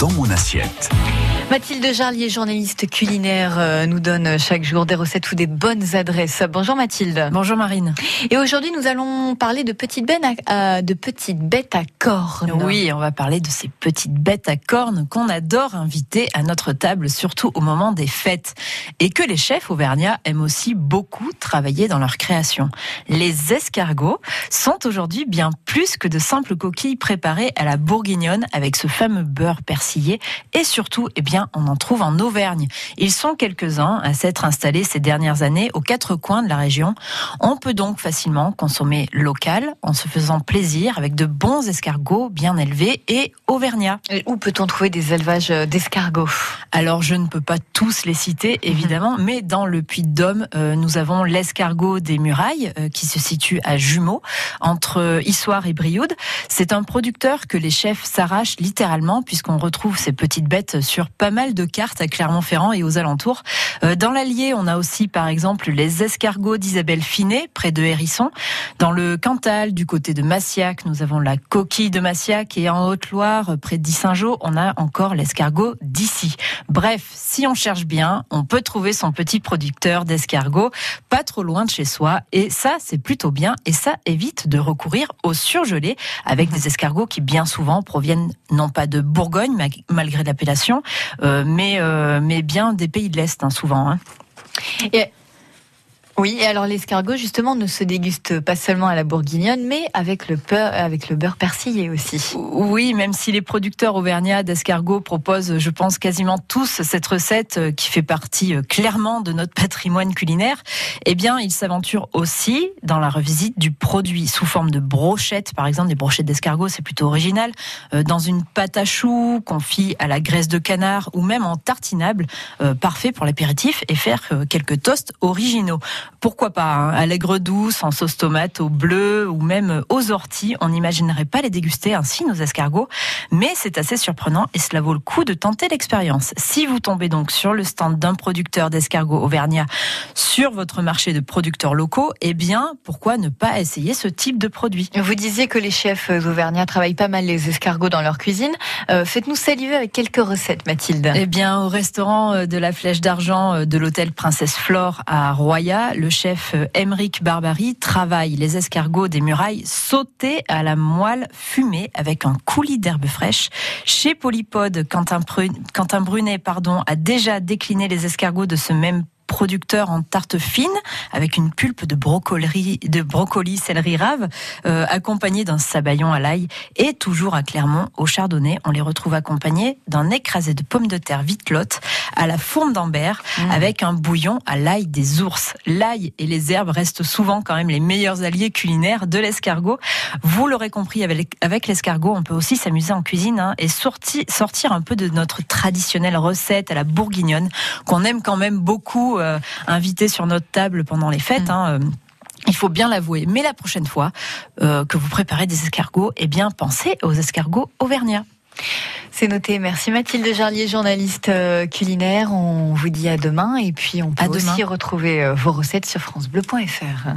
dans mon assiette. Mathilde Jarlier, journaliste culinaire, euh, nous donne chaque jour des recettes ou des bonnes adresses. Bonjour Mathilde. Bonjour Marine. Et aujourd'hui, nous allons parler de petites bêtes à, de petites bêtes à cornes. Oui, on va parler de ces petites bêtes à cornes qu'on adore inviter à notre table, surtout au moment des fêtes. Et que les chefs auvergnats aiment aussi beaucoup travailler dans leur création. Les escargots sont aujourd'hui bien plus que de simples coquilles préparées à la bourguignonne avec ce fameux beurre persillé et surtout, eh bien, on en trouve en Auvergne. Ils sont quelques-uns à s'être installés ces dernières années aux quatre coins de la région. On peut donc facilement consommer local en se faisant plaisir avec de bons escargots bien élevés et auvergnats. Et où peut-on trouver des élevages d'escargots? Alors, je ne peux pas tous les citer, évidemment, mhm. mais dans le Puy-de-Dôme, euh, nous avons l'escargot des murailles euh, qui se situe à Jumeaux, entre Issoire et Brioude. C'est un producteur que les chefs s'arrachent littéralement puisqu'on retrouve ces petites bêtes sur pas mal de cartes à Clermont-Ferrand et aux alentours. Euh, dans l'Allier, on a aussi par exemple les escargots d'Isabelle Finet, près de Hérisson. Dans le Cantal, du côté de Massiac, nous avons la coquille de Massiac et en Haute-Loire, près d'Issingeau, on a encore l'escargot d'ici. Bref, si on cherche bien, on peut trouver son petit producteur d'escargots pas trop loin de chez soi et ça, c'est plutôt bien et ça évite de recourir au surgelé avec des escargots qui bien souvent proviennent non pas de Bourgogne malgré l'appellation, mais, euh, mais bien des pays de l'Est, hein, souvent. Hein. Oui, alors l'escargot justement ne se déguste pas seulement à la bourguignonne, mais avec le beurre, avec le beurre persillé aussi. Oui, même si les producteurs auvergnats d'escargot proposent, je pense quasiment tous cette recette euh, qui fait partie euh, clairement de notre patrimoine culinaire, eh bien, ils s'aventurent aussi dans la revisite du produit sous forme de brochettes, par exemple des brochettes d'escargot, c'est plutôt original, euh, dans une pâte à choux confit à la graisse de canard ou même en tartinable, parfait pour l'apéritif et faire quelques toasts originaux pourquoi pas, hein, allègre douce, en sauce tomate, au bleu ou même aux orties. On n'imaginerait pas les déguster ainsi, nos escargots, mais c'est assez surprenant et cela vaut le coup de tenter l'expérience. Si vous tombez donc sur le stand d'un producteur d'escargots auvergnat sur votre marché de producteurs locaux, eh bien, pourquoi ne pas essayer ce type de produit? Vous disiez que les chefs auvergnats travaillent pas mal les escargots dans leur cuisine. Euh, faites-nous saliver avec quelques recettes, Mathilde. Eh bien, au restaurant euh, de la Flèche d'Argent euh, de l'hôtel Princesse Flore à Roya, le chef Émeric Barbary travaille les escargots des murailles sautés à la moelle fumée avec un coulis d'herbe fraîche. Chez Polypode, Quentin, Brunet pardon, a déjà décliné les escargots de ce même producteur en tarte fine avec une pulpe de brocoli, de brocoli céleri rave, euh, accompagné d'un sabayon à l'ail et toujours à Clermont au chardonnay. On les retrouve accompagnés d'un écrasé de pommes de terre vitelotte à la fourme d'Ambert mmh. avec un bouillon à l'ail des ours. L'ail et les herbes restent souvent quand même les meilleurs alliés culinaires de l'escargot. Vous l'aurez compris, avec, l'escargot, on peut aussi s'amuser en cuisine hein, et sortir, sortir un peu de notre traditionnelle recette à la bourguignonne qu'on aime quand même beaucoup invité sur notre table pendant les fêtes. Mm. Hein, euh, il faut bien l'avouer. Mais la prochaine fois euh, que vous préparez des escargots, eh bien, pensez aux escargots auvergnats. C'est noté. Merci Mathilde Jarlier, journaliste culinaire. On vous dit à demain et puis on peut aussi retrouver vos recettes sur francebleu.fr.